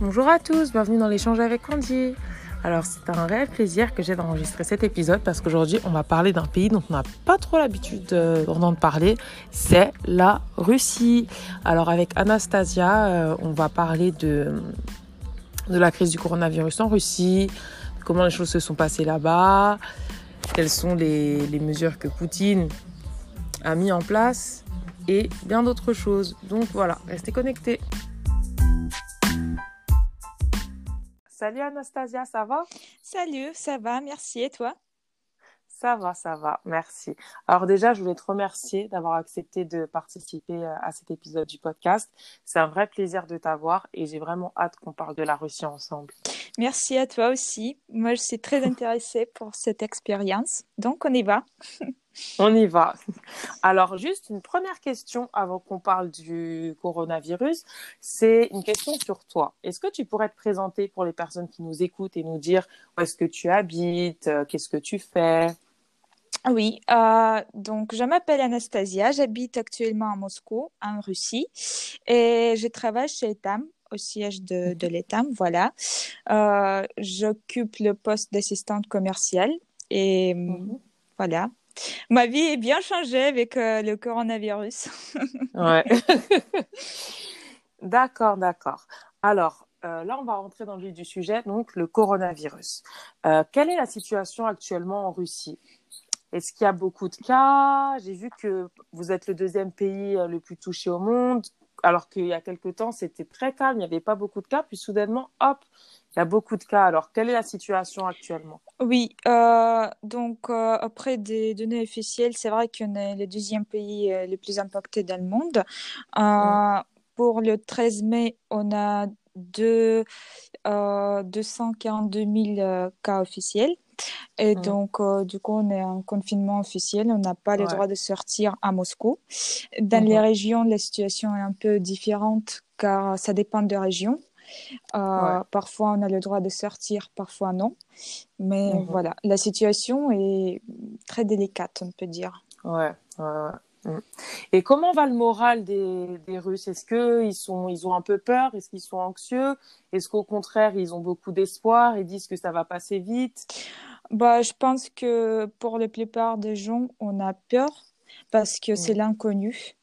Bonjour à tous, bienvenue dans l'échange avec Andy. Alors c'est un réel plaisir que j'ai d'enregistrer cet épisode parce qu'aujourd'hui on va parler d'un pays dont on n'a pas trop l'habitude d'entendre parler, c'est la Russie. Alors avec Anastasia, euh, on va parler de, de la crise du coronavirus en Russie, comment les choses se sont passées là-bas, quelles sont les, les mesures que Poutine a mis en place et bien d'autres choses. Donc voilà, restez connectés. Salut Anastasia, ça va? Salut, ça va, merci. Et toi? Ça va, ça va, merci. Alors déjà, je voulais te remercier d'avoir accepté de participer euh, à cet épisode du podcast. C'est un vrai plaisir de t'avoir et j'ai vraiment hâte qu'on parle de la Russie ensemble. Merci à toi aussi. Moi, je suis très intéressée pour cette expérience. Donc, on y va. On y va. Alors, juste une première question avant qu'on parle du coronavirus. C'est une question sur toi. Est-ce que tu pourrais te présenter pour les personnes qui nous écoutent et nous dire où est-ce que tu habites, euh, qu'est-ce que tu fais? Oui, euh, donc je m'appelle Anastasia, j'habite actuellement à Moscou, en Russie, et je travaille chez ETAM, au siège de, de l'ETAM, voilà. Euh, J'occupe le poste d'assistante commerciale et mm-hmm. voilà. Ma vie est bien changée avec euh, le coronavirus. ouais. d'accord, d'accord. Alors, euh, là, on va rentrer dans le vif du sujet, donc le coronavirus. Euh, quelle est la situation actuellement en Russie? Est-ce qu'il y a beaucoup de cas? J'ai vu que vous êtes le deuxième pays le plus touché au monde, alors qu'il y a quelques temps, c'était très calme, il n'y avait pas beaucoup de cas, puis soudainement, hop, il y a beaucoup de cas. Alors, quelle est la situation actuellement? Oui, euh, donc euh, après des données officielles, c'est vrai qu'on est le deuxième pays euh, le plus impacté dans le monde. Euh, Pour le 13 mai, on a deux, 242 000 cas officiels. Et Mm. donc, euh, du coup, on est en confinement officiel. On n'a pas le droit de sortir à Moscou. Dans les Mhm. régions, la situation est un peu différente car ça dépend des régions. Euh, Ouais. parfois, on a le droit de sortir, parfois non. Mais Mhm. voilà, la situation est très délicate, on peut dire. Ouais, ouais, ouais. Mm. Et comment va le moral des, des Russes? Est-ce que ils sont, ils ont un peu peur? Est-ce qu'ils sont anxieux? Est-ce qu'au contraire, ils ont beaucoup d'espoir? Et disent que ça va passer vite? Bah, je pense que pour la plupart des gens, on a peur parce que c'est Mm. l'inconnu.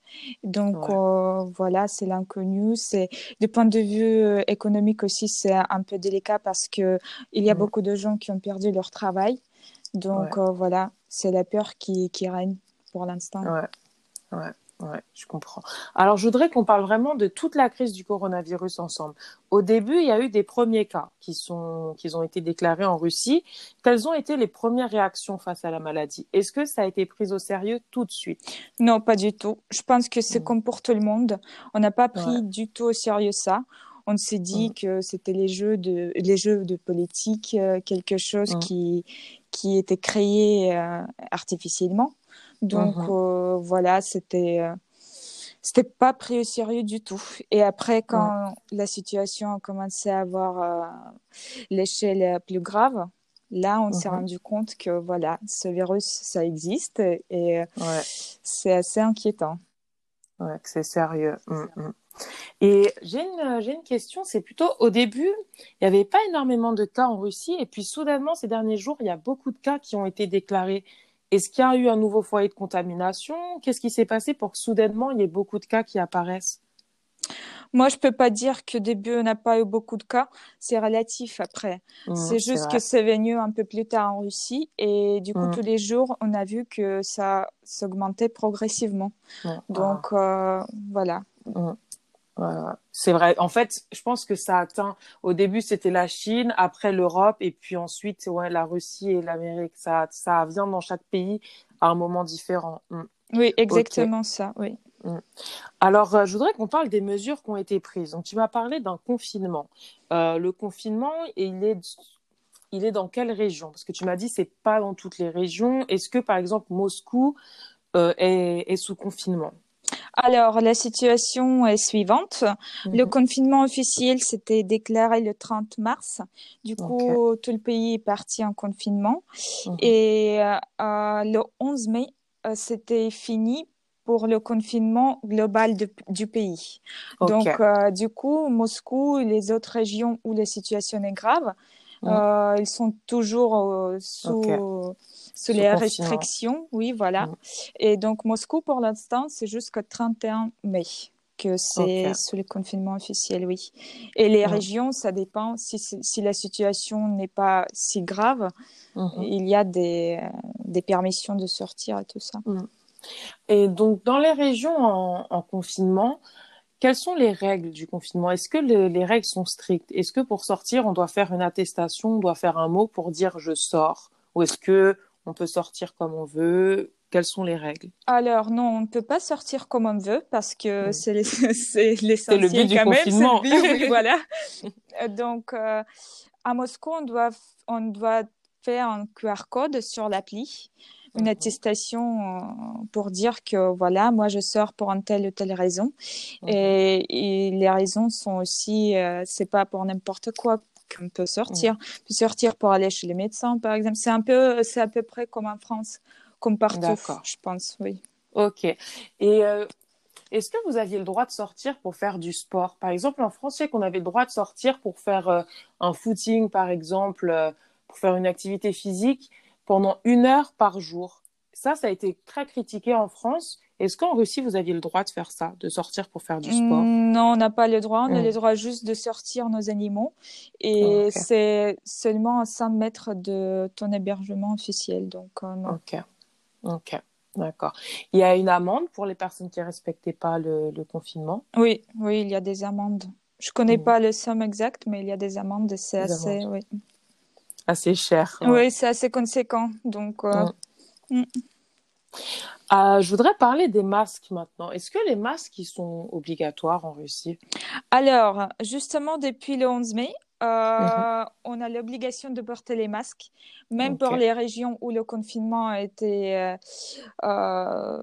Donc Ouais. euh, voilà, c'est l'inconnu. C'est du point de vue euh, économique aussi, c'est un peu délicat parce que il y a Mm. beaucoup de gens qui ont perdu leur travail. Donc euh, voilà, c'est la peur qui, qui règne pour l'instant. ouais, ouais, ouais, je comprends. Alors, je voudrais qu'on parle vraiment de toute la crise du coronavirus ensemble. Au début, il y a eu des premiers cas qui sont, qui ont été déclarés en Russie. Quelles ont été les premières réactions face à la maladie? Est-ce que ça a été pris au sérieux tout de suite? Non, pas du tout. Je pense que c'est Mm. comme pour tout le monde. On n'a pas Ouais, pris du tout au sérieux ça. On s'est dit Mm. que c'était les jeux de, les jeux de politique, euh, quelque chose Mm. qui, qui était créé euh, artificiellement. Donc euh, voilà, c'était euh, c'était pas pris au sérieux du tout. Et après, Ouais, quand la situation a commencé à avoir euh, l'échelle plus grave, là, on s'est rendu compte que voilà, ce virus, ça existe et ouais. c'est assez inquiétant. Ouais, c'est sérieux. Mm, mm. Et j'ai une, j'ai une question, c'est plutôt au début, il n'y avait pas énormément de cas en Russie, et puis soudainement, ces derniers jours, il y a beaucoup de cas qui ont été déclarés. Est-ce qu'il y a eu un nouveau foyer de contamination? Qu'est-ce qui s'est passé pour que soudainement, il y ait beaucoup de cas qui apparaissent? Moi, je peux pas dire qu'au début, on n'a pas eu beaucoup de cas. C'est relatif après. Mm, C'est juste que c'est venu un peu plus tard en Russie et du coup, Mm, tous les jours, on a vu que ça s'augmentait progressivement. ouais, Donc, euh, voilà. Ouais. C'est vrai. En fait, je pense que ça atteint, au début, c'était la Chine, après l'Europe, et puis ensuite, ouais, la Russie et l'Amérique. Ça, ça vient dans chaque pays à un moment différent. Mm. Oui, exactement ça, oui. Mm. Alors, euh, je voudrais qu'on parle des mesures qui ont été prises. Donc, tu m'as parlé d'un confinement. Euh, le confinement, il est, il est dans quelle région? Parce que tu m'as dit c'est pas dans toutes les régions. Est-ce que, par exemple, Moscou euh, est, est sous confinement? Alors, la situation est suivante. Le Mhm. confinement officiel s'était déclaré le 30 mars. Du coup, tout le pays est parti en confinement. Mhm. Et euh, euh, le 11 mai, euh, c'était fini pour le confinement global du pays. Donc, euh, du coup, Moscou et les autres régions où la situation est grave, Euh, ils sont toujours euh, sous, les confinement. restrictions. Oui, voilà. Et donc, Moscou, pour l'instant, c'est jusqu'au 31 mai que c'est sous le confinement officiel, oui. Et les régions, ça dépend. Si, la situation n'est pas si grave, Mhm. il y a des, des permissions de sortir et tout ça. Et donc, dans les régions en, en confinement, quelles sont les règles du confinement? Est-ce que le- les règles sont strictes? Est-ce que pour sortir, on doit faire une attestation, on doit faire un mot pour dire je sors? Ou est-ce que on peut sortir comme on veut? Quelles sont les règles? Alors non, on ne peut pas sortir comme on veut parce que Mm. c'est les- c'est l'essentiel C'est le but du quand même, confinement. but, oui, voilà. Donc euh, à Moscou, on doit on doit faire un QR code sur l'appli, une attestation euh, pour dire que voilà, moi je sors pour une telle ou telle raison. Et, et les raisons sont aussi, euh, c'est pas pour n'importe quoi qu'on peut sortir. On peut sortir pour aller chez le médecin, par exemple. C'est un peu, c'est à peu près comme en France, comme partout, je pense, oui. Ok. Et euh, est-ce que vous aviez le droit de sortir pour faire du sport? Par exemple, en France, sais qu'on avait le droit de sortir pour faire euh, un footing, par exemple, pour faire une activité physique pendant une heure par jour. Ça, ça a été très critiqué en France. Est-ce qu'en Russie, vous aviez le droit de faire ça, de sortir pour faire du sport? Mm, Non, on n'a pas le droit. On a Mm. le droit juste de sortir nos animaux. Ah, Et ok. c'est seulement à 100 mètres de ton hébergement officiel. Donc, euh, non. Ok. Ok. D'accord. Il y a une amende pour les personnes qui respectaient pas le, le confinement? Oui, oui, il y a des amendes. Je connais Mm. pas le somme exact, mais il y a des amendes et c'est assez, amendes. oui. Assez cher. ouais. Oui, c'est assez conséquent. Donc, euh, Mm. Euh, je voudrais parler des masques maintenant. Est-ce que les masques ils sont obligatoires en Russie? Alors, justement, depuis le 11 mai, euh, Mhm. on a l'obligation de porter les masques, même pour les régions où le confinement a été, euh, euh,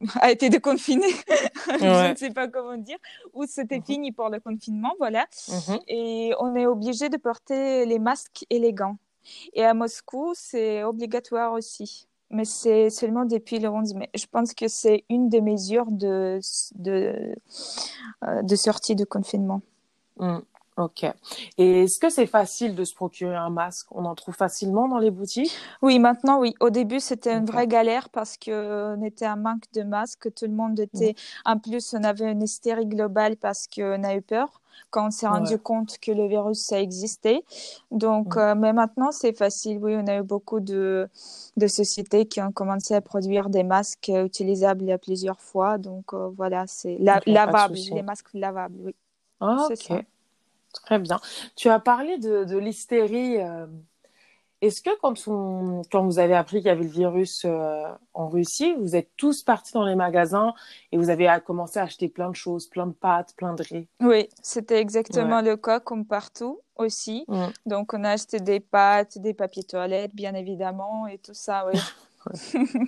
a été déconfiné. Je ne sais pas comment dire, où c'était Mhm. fini pour le confinement, voilà. Mhm. Et on est obligé de porter les masques et les gants. Et à Moscou, c'est obligatoire aussi. Mais c'est seulement depuis le 11 mai. Je pense que c'est une des mesures de, de, de sortie du confinement. Mm. Ok. Et est-ce que c'est facile de se procurer un masque? On en trouve facilement dans les boutiques? Oui, maintenant, oui. Au début, c'était une vraie galère parce qu'on était un manque de masques. Tout le monde était. En plus, on avait une hystérie globale parce qu'on a eu peur quand on s'est rendu Ouais. compte que le virus, ça existait. Donc, euh, mais maintenant, c'est facile. Oui, on a eu beaucoup de, de sociétés qui ont commencé à produire des masques euh, utilisables à plusieurs fois. Donc, euh, voilà, c'est la- lavable, les masques lavables, oui. Ah, C'est ça. ok. Très bien. Tu as parlé de, de l'hystérie. euh, Est-ce que quand on, quand vous avez appris qu'il y avait le virus euh, en Russie, vous êtes tous partis dans les magasins et vous avez à- commencé à acheter plein de choses, plein de pâtes, plein de riz? Oui, c'était exactement le cas comme partout aussi. Donc, on a acheté des pâtes, des papiers toilettes, bien évidemment, et tout ça, oui.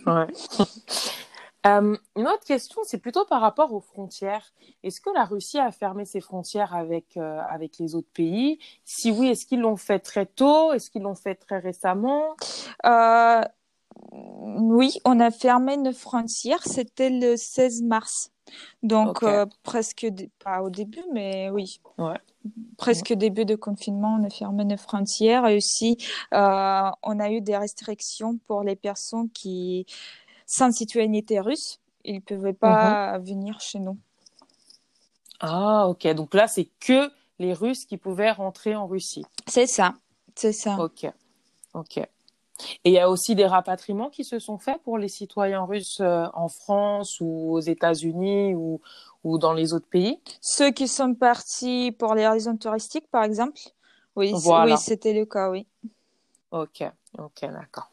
Ouais. Euh, une autre question, c'est plutôt par rapport aux frontières. Est-ce que la Russie a fermé ses frontières avec, euh, avec les autres pays? Si oui, est-ce qu'ils l'ont fait très tôt? Est-ce qu'ils l'ont fait très récemment? Euh, oui, on a fermé nos frontières, c'était le 16 mars. Donc, euh, presque, pas au début, mais oui. Ouais. Presque début de confinement, on a fermé nos frontières et aussi, euh, on a eu des restrictions pour les personnes qui, sans citoyenneté russe, ils ne pouvaient pas venir chez nous. Ah, ok. Donc là, c'est que les Russes qui pouvaient rentrer en Russie. C'est ça, c'est ça. Ok. Ok. Et il y a aussi des rapatriements qui se sont faits pour les citoyens russes euh, en France ou aux États-Unis ou, ou dans les autres pays? Ceux qui sont partis pour les raisons touristiques, par exemple, oui, Voilà. oui, c'était le cas, oui. Ok, ok, d'accord.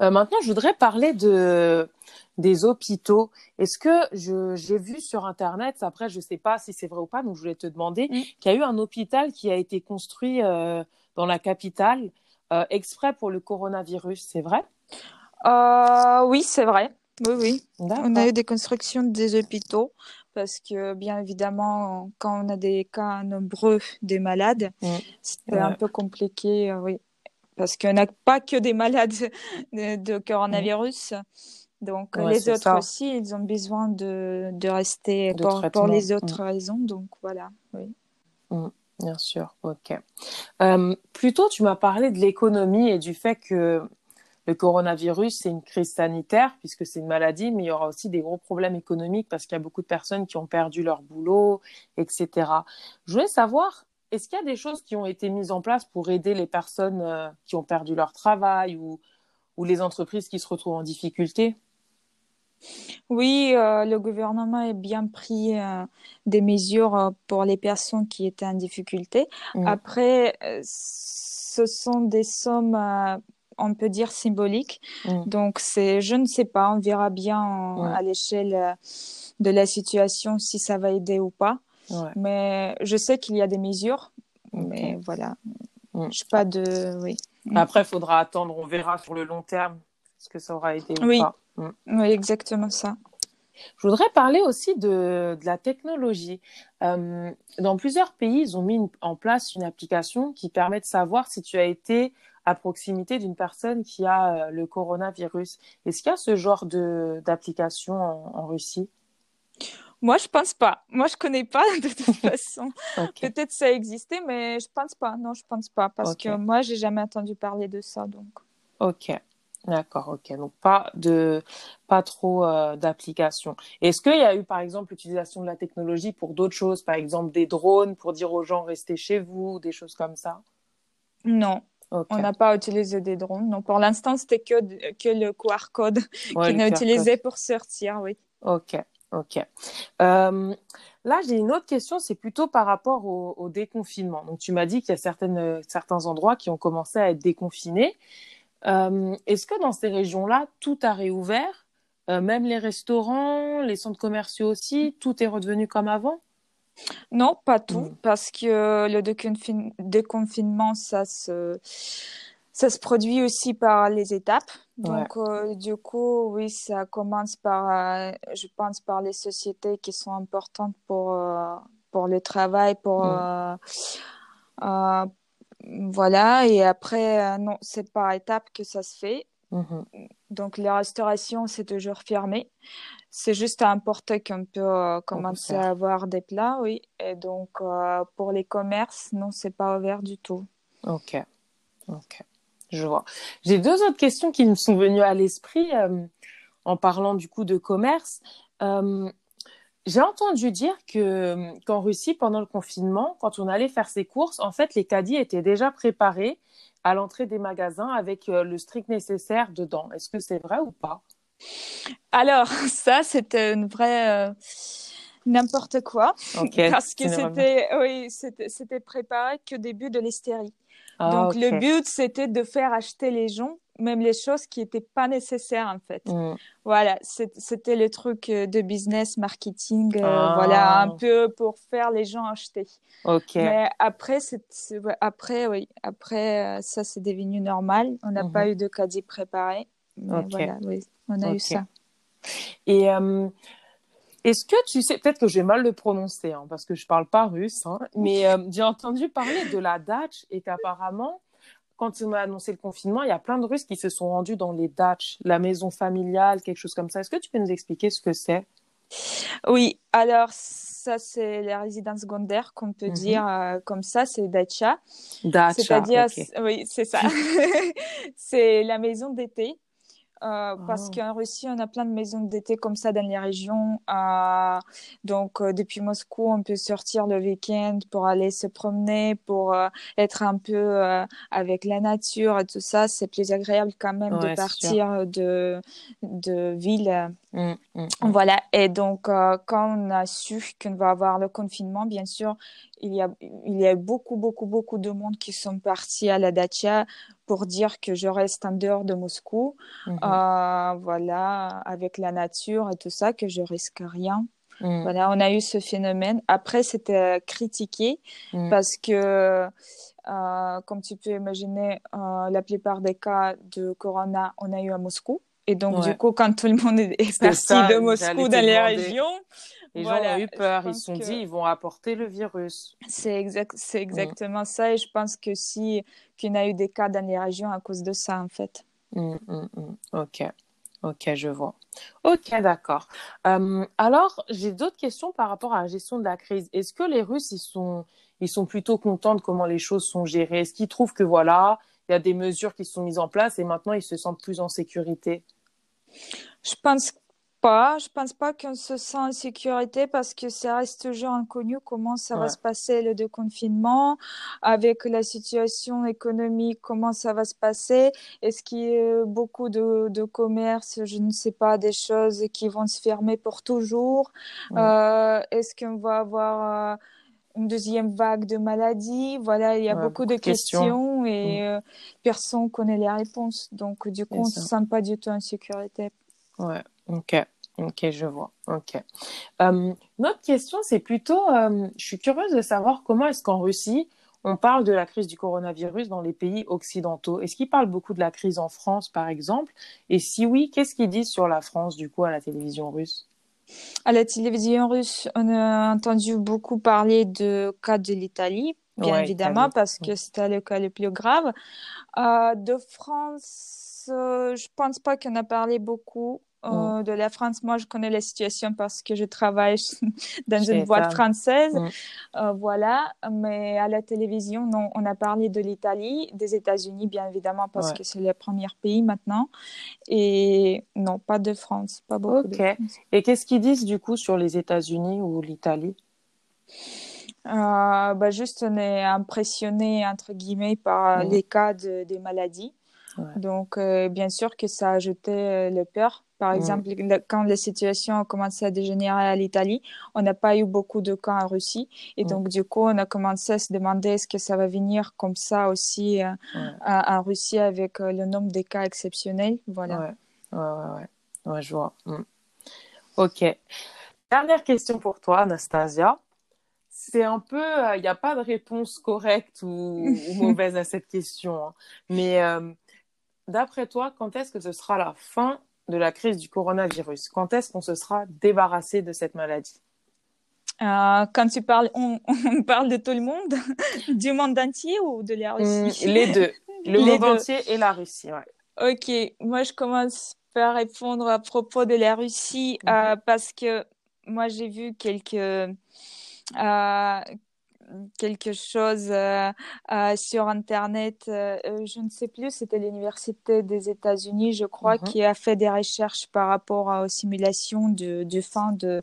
Euh, maintenant, je voudrais parler de des hôpitaux. Est-ce que j'ai vu sur Internet, après je sais pas si c'est vrai ou pas, donc je voulais te demander, Mm. qu'il y a eu un hôpital qui a été construit euh, dans la capitale euh, exprès pour le coronavirus, c'est vrai? Oui, c'est vrai. Oui, oui. On a eu des constructions des hôpitaux parce que, bien évidemment, quand on a des cas nombreux des malades, Mm. c'était un peu compliqué, oui. Parce qu'on n'a pas que des malades de, de coronavirus. Donc, Ouais, les autres ça. aussi, ils ont besoin de, de rester De pour, les autres Mm. raisons. Donc, voilà. Oui. Bien sûr, ok. Euh, plutôt, tu m'as parlé de l'économie et du fait que le coronavirus, c'est une crise sanitaire puisque c'est une maladie, mais il y aura aussi des gros problèmes économiques parce qu'il y a beaucoup de personnes qui ont perdu leur boulot, etc. Je voulais savoir, est-ce qu'il y a des choses qui ont été mises en place pour aider les personnes euh, qui ont perdu leur travail ou, ou les entreprises qui se retrouvent en difficulté? Oui, euh, le gouvernement a bien pris euh, des mesures pour les personnes qui étaient en difficulté. Après, euh, ce sont des sommes, on peut dire, symboliques. Donc, c'est, je ne sais pas, on verra bien en- Ouais. à l'échelle de la situation si ça va aider ou pas. Ouais. Mais je sais qu'il y a des mesures, mais voilà. Mm. Je pas de, oui. Après, il faudra attendre, on verra sur le long terme ce que ça aura ou Oui. pas. Mm. Oui, exactement ça. Je voudrais parler aussi de, de la technologie. Euh, dans plusieurs pays, ils ont mis une- en place une application qui permet de savoir si tu as été à proximité d'une personne qui a euh, le coronavirus. Est-ce qu'il y a ce genre d'application en, en Russie? Moi, je pense pas. Moi, je connais pas de toute façon. Peut-être ça existait, mais je pense pas. Non, je pense pas parce que moi, j'ai jamais entendu parler de ça. Donc, ok, d'accord, ok. Donc pas de, pas trop euh, d'applications. Est-ce qu'il y a eu par exemple l'utilisation de la technologie pour d'autres choses, par exemple des drones pour dire aux gens restez chez vous, des choses comme ça? non, Ok. on n'a pas utilisé des drones. Non, pour l'instant, c'était que, que le QR code Ouais, qu'on a utilisé pour sortir. Oui. Ok, ok. Euh, là, j'ai une autre question, c'est plutôt par rapport au, au déconfinement. Donc, tu m'as dit qu'il y a certaines, certains endroits qui ont commencé à être déconfinés. Euh, est-ce que dans ces régions-là, tout a réouvert? Euh, même les restaurants, les centres commerciaux aussi, tout est redevenu comme avant? Non, pas tout, Mm. parce que le déconfin- déconfinement, ça se, ça se produit aussi par les étapes. Donc, euh, du coup, oui, ça commence par, euh, je pense, par les sociétés qui sont importantes pour, euh, pour le travail, pour, Mm. voilà. Et après, non, c'est par étapes que ça se fait. Mhm. Donc, la restauration, c'est toujours fermé. C'est juste à importer qu'on peut commencer à avoir des plats, oui. Et donc, pour les commerces, non, c'est pas ouvert du tout. Ok, ok, je vois. J'ai deux autres questions qui me sont venues à l'esprit euh, en parlant du coup de commerce. Euh, j'ai entendu dire que qu'en Russie, pendant le confinement, quand on allait faire ses courses, en fait, les caddies étaient déjà préparés à l'entrée des magasins avec euh, le strict nécessaire dedans. Est-ce que c'est vrai ou pas? Alors, ça, c'était une vraie n'importe quoi. Parce que c'était, oui, c'était, c'était préparé qu'au début de l'hystérie. Ah, Donc, le but, c'était de faire acheter les gens, même les choses qui n'étaient pas nécessaires, en fait. Hmm. Voilà, c'était le truc euh, de business, marketing, euh, Ah. voilà, un peu pour faire les gens acheter. Ok. Mais après, après, oui, après, euh, ça, c'est devenu normal. On n'a Mhm. pas eu de caddie préparé. Mais voilà, oui, on a eu ça. Et euh, est-ce que tu sais, peut-être que j'ai mal le prononcer, hein, parce que je parle pas russe, hein, mais euh, j'ai entendu parler de la Dutch et qu'apparemment, quand on a annoncé le confinement, il y a plein de Russes qui se sont rendus dans les Dutch, la maison familiale, quelque chose comme ça. Est-ce que tu peux nous expliquer ce que c'est? Oui, alors ça, c'est la résidence secondaire qu'on peut Mhm. dire euh, comme ça, c'est dacha. Dacha, C'est-à-dire, oui, c'est ça. c'est la maison d'été. Euh, parce qu'en Russie, on a plein de maisons d'été comme ça dans les régions. Euh, donc, euh, depuis Moscou, on peut sortir le week-end pour aller se promener, pour euh, être un peu euh, avec la nature et tout ça. C'est plus agréable quand même Ouais, de partir de, de ville. Mm, mm, mm. Voilà, et donc euh, quand on a su qu'on va avoir le confinement, bien sûr, il y a, il y a beaucoup, beaucoup, beaucoup de monde qui sont partis à la dacha pour dire que je reste en dehors de Moscou, Mhm. euh, voilà, avec la nature et tout ça, que je risque rien. Mm, Voilà, on a eu ce phénomène. Après, c'était critiqué mm. parce que, euh, comme tu peux imaginer, euh, la plupart des cas de corona, on a eu à Moscou. Et donc, Ouais. du coup, quand tout le monde est parti ça, de Moscou dans les demander. régions, Les voilà, gens ont eu peur, ils se sont que- dit, ils vont apporter le virus. c'est exact, c'est exactement ça. Et je pense que si, qu'il y a eu des cas dans les régions à cause de ça, en fait. Mm, mm, mm. Ok, Ok, je vois. Ok, d'accord. Euh, alors, j'ai d'autres questions par rapport à la gestion de la crise. Est-ce que les Russes, ils sont, ils sont plutôt contents de comment les choses sont gérées? Est-ce qu'ils trouvent que voilà, il y a des mesures qui sont mises en place et maintenant ils se sentent plus en sécurité? Je pense pas. Je pense pas qu'on se sent en sécurité parce que ça reste toujours inconnu comment ça va se passer le déconfinement? Avec la situation économique, comment ça va se passer? Est-ce qu'il y a beaucoup de, de commerces, je ne sais pas, des choses qui vont se fermer pour toujours? Euh, est-ce qu'on va avoir euh, une deuxième vague de maladies? Voilà, il y a beaucoup, de questions, et mm. euh, personne connaît les réponses. Donc, du coup, on ne se sent pas du tout en sécurité. Ouais, ok. Ok, je vois. Ok. Euh, notre question, c'est plutôt, euh, je suis curieuse de savoir comment est-ce qu'en Russie, on parle de la crise du coronavirus dans les pays occidentaux. Est-ce qu'ils parlent beaucoup de la crise en France, par exemple? Et si oui, qu'est-ce qu'ils disent sur la France, du coup, à la télévision russe? À la télévision russe, on a entendu beaucoup parler de cas de l'Italie, bien évidemment, parce que c'était le cas le plus grave. Euh, de France, je pense pas qu'on a parlé beaucoup. Mm. Euh, de la France. Moi, je connais la situation parce que je travaille dans une boîte française. Mm. Euh, voilà. Mais à la télévision, non, on a parlé de l'Italie, des États-Unis, bien évidemment, parce que c'est le premier pays maintenant. Et non, pas de France, pas beaucoup. Ok. Et qu'est-ce qu'ils disent du coup sur les États-Unis ou l'Italie? Euh, bah juste, on est impressionné, entre guillemets, par mm. les cas de, des maladies. Donc, bien sûr que ça a ajouté le peur par exemple, quand la situation a commencé à dégénérer à l'Italie, on n'a pas eu beaucoup de cas en Russie. Et donc, du coup, on a commencé à se demander est-ce que ça va venir comme ça aussi euh, en Russie avec euh, le nombre de cas exceptionnels? Voilà. Ouais, ouais, ouais. ouais. je vois. Mm. Ok. Dernière question pour toi, Anastasia. C'est un peu, il n'y a pas de réponse correcte ou, mauvaise à cette question. Hein. Mais euh, d'après toi, quand est-ce que ce sera la fin de la crise du coronavirus Quand est-ce qu'on se sera débarrassé de cette maladie? Euh, quand tu parles, on, parle de tout le monde, du monde entier ou de la Russie? Les deux, le monde entier et la Russie. Ouais. Ok, moi je commence par répondre à propos de la Russie euh, mhm. parce que moi j'ai vu quelques euh, quelque chose euh, euh, sur Internet, euh, je ne sais plus, c'était l'Université des États-Unis, je crois, mhm. qui a fait des recherches par rapport aux simulations de, de fin de,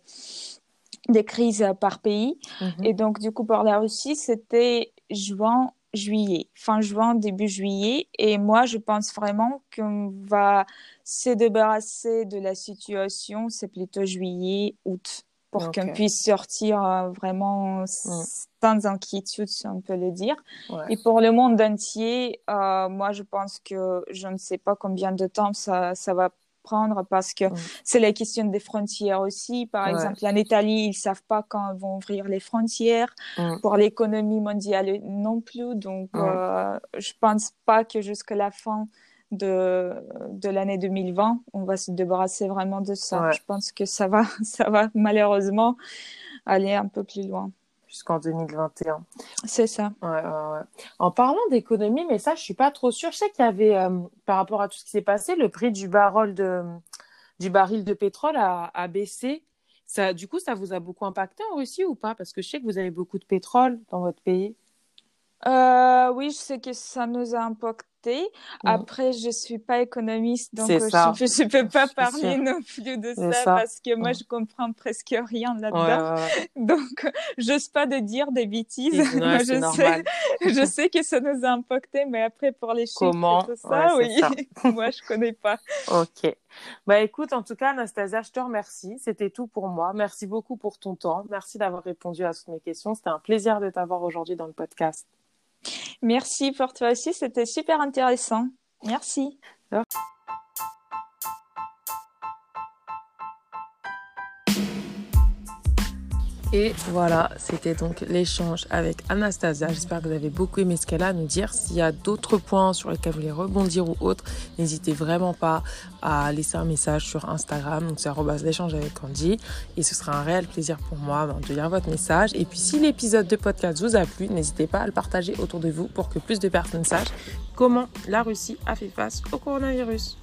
des crises par pays. Mhm. Et donc, du coup, pour la Russie, c'était juin, juillet, fin juin, début juillet. Et moi, je pense vraiment qu'on va se débarrasser de la situation, c'est plutôt juillet, août pour qu'on puisse sortir euh, vraiment mm. Sans inquiétude, si on peut le dire. Et pour le monde entier, euh, moi, je pense que je ne sais pas combien de temps ça, ça va prendre parce que c'est la question des frontières aussi. Par exemple, en Italie, ils savent pas quand ils vont ouvrir les frontières. Pour l'économie mondiale non plus. Donc, euh, je pense pas que jusqu'à la fin de, de l'année 2020, on va se débarrasser vraiment de ça. Je pense que ça va, ça va malheureusement aller un peu plus loin. Jusqu'en 2021. C'est ça. Ouais, en parlant d'économie, mais ça, je suis pas trop sûre. Je sais qu'il y avait, euh, par rapport à tout ce qui s'est passé, le prix du baril de, du baril de pétrole a, a baissé. Ça, du coup, ça vous a beaucoup impacté en Russie ou pas? Parce que je sais que vous avez beaucoup de pétrole dans votre pays. Euh, oui, je sais que ça nous a impacté Mm. Après, je suis pas économiste, donc euh, je, je peux pas parler non plus de ça, parce que moi, mm. je comprends presque rien là-dedans. Donc, j'ose pas de dire des bêtises. moi, je sais, je sais que ça nous a impacté, mais après, pour les chiffres Comment? tout ça, oui. moi, je connais pas. Ok. Bah, écoute, en tout cas, Anastasia, je te remercie. C'était tout pour moi. Merci beaucoup pour ton temps. Merci d'avoir répondu à toutes mes questions. C'était un plaisir de t'avoir aujourd'hui dans le podcast. Merci pour toi aussi, c'était super intéressant. Merci. Et voilà, c'était donc l'échange avec Anastasia. J'espère que vous avez beaucoup aimé ce qu'elle a à nous dire. S'il y a d'autres points sur lesquels vous voulez rebondir ou autres, n'hésitez vraiment pas à laisser un message sur Instagram. Donc c'est l'échange avec Candy. Et ce sera un réel plaisir pour moi de lire votre message. Et puis si l'épisode de podcast vous a plu, n'hésitez pas à le partager autour de vous pour que plus de personnes sachent comment la Russie a fait face au coronavirus.